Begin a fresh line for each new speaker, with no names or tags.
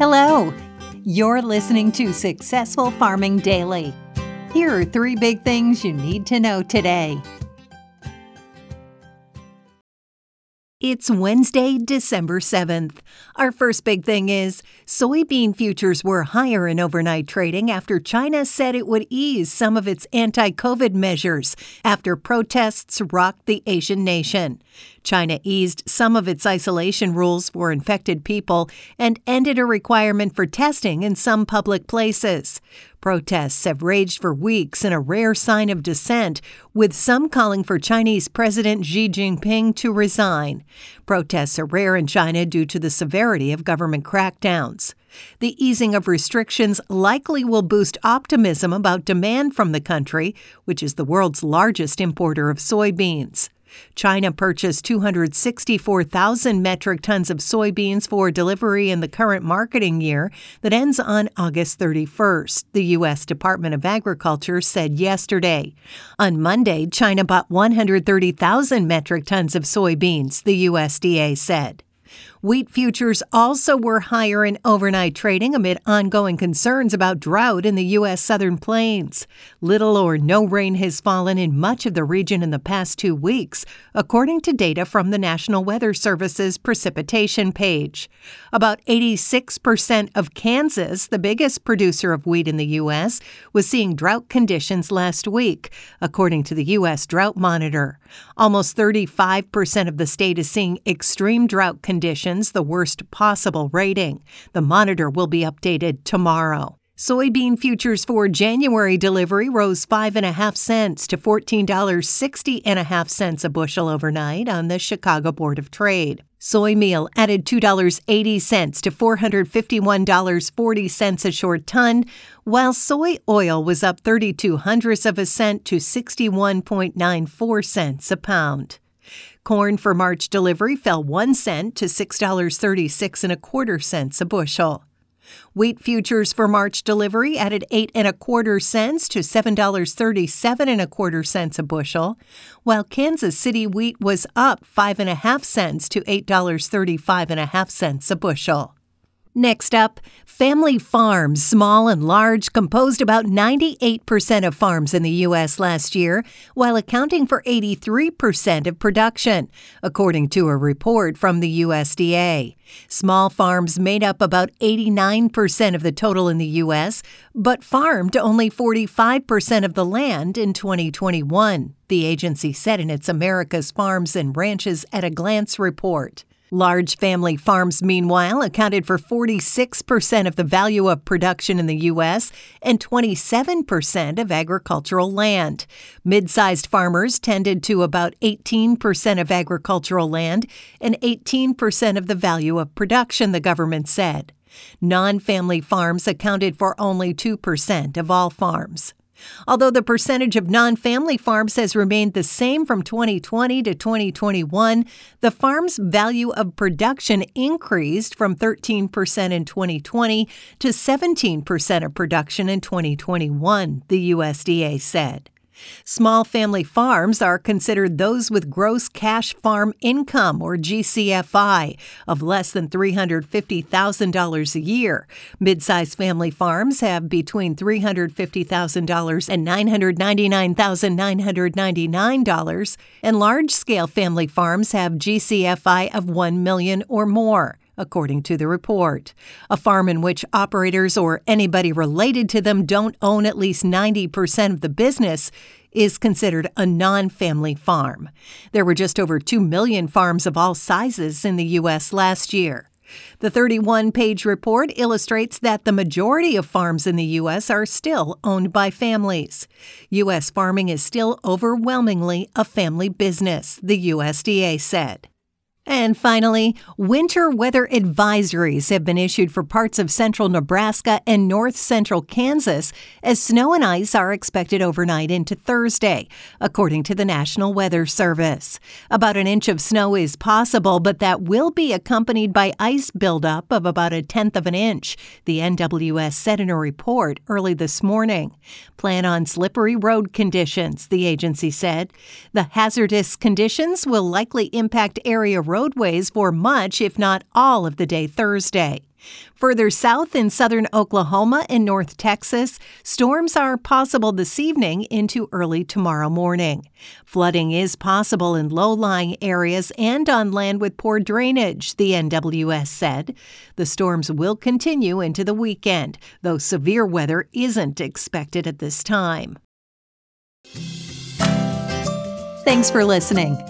Hello. You're listening to Successful Farming Daily. Here are three big things you need to know today. It's Wednesday, December 7th. Our first big thing is soybean futures were higher in overnight trading after China said it would ease some of its anti COVID measures after protests rocked the Asian nation. China eased some of its isolation rules for infected people and ended a requirement for testing in some public places. Protests have raged for weeks in a rare sign of dissent, with some calling for Chinese President Xi Jinping to resign. Protests are rare in China due to the severity of government crackdowns. The easing of restrictions likely will boost optimism about demand from the country, which is the world's largest importer of soybeans. China purchased 264,000 metric tons of soybeans for delivery in the current marketing year that ends on August 31st, the U.S. Department of Agriculture said yesterday. On Monday, China bought 130,000 metric tons of soybeans, the USDA said. Wheat futures also were higher in overnight trading amid ongoing concerns about drought in the U.S. southern plains. Little or no rain has fallen in much of the region in the past two weeks, according to data from the National Weather Service's precipitation page. About 86% of Kansas, the biggest producer of wheat in the U.S., was seeing drought conditions last week, according to the U.S. Drought Monitor. Almost 35% of the state is seeing extreme drought conditions the worst possible rating. The monitor will be updated tomorrow. Soybean futures for January delivery rose 5.5 cents to $14.60 a bushel overnight on the Chicago Board of Trade. Soy meal added $2.80 to $451.40 a short ton, while soy oil was up 32 hundredths of a cent to 61.94 cents a pound. Corn for March delivery fell 1 cent to $6.36 and a quarter cents a bushel. Wheat futures for March delivery added eight and a quarter cents to $7.37 and a quarter cents a bushel, while Kansas City wheat was up five and a half cents to $8.35 and a half cents a bushel. Next up, family farms, small and large, composed about 98% of farms in the U.S. last year, while accounting for 83% of production, according to a report from the USDA. Small farms made up about 89% of the total in the U.S., but farmed only 45% of the land in 2021, the agency said in its America's Farms and Ranches at a Glance report. Large family farms, meanwhile, accounted for 46% of the value of production in the U.S. and 27% of agricultural land. Mid sized farmers tended to about 18% of agricultural land and 18% of the value of production, the government said. Non family farms accounted for only 2% of all farms. Although the percentage of non family farms has remained the same from 2020 to 2021, the farm's value of production increased from 13% in 2020 to 17% of production in 2021, the USDA said. Small family farms are considered those with gross cash farm income, or GCFI, of less than $350,000 a year. Mid-sized family farms have between $350,000 and $999,999, and large-scale family farms have GCFI of 1 million or more according to the report. A farm in which operators or anybody related to them don't own at least 90% of the business is considered a non family farm. There were just over 2 million farms of all sizes in the U.S. last year. The 31 page report illustrates that the majority of farms in the U.S. are still owned by families. U.S. farming is still overwhelmingly a family business, the USDA said. And finally, winter weather advisories have been issued for parts of central Nebraska and north central Kansas as snow and ice are expected overnight into Thursday, according to the National Weather Service. About an inch of snow is possible, but that will be accompanied by ice buildup of about a tenth of an inch, the NWS said in a report early this morning. Plan on slippery road conditions, the agency said. The hazardous conditions will likely impact area roadways for much, if not all, of the day Thursday. Further south in southern Oklahoma and North Texas, storms are possible this evening into early tomorrow morning. Flooding is possible in low lying areas and on land with poor drainage, the NWS said. The storms will continue into the weekend, though severe weather isn't expected at this time.
Thanks for listening.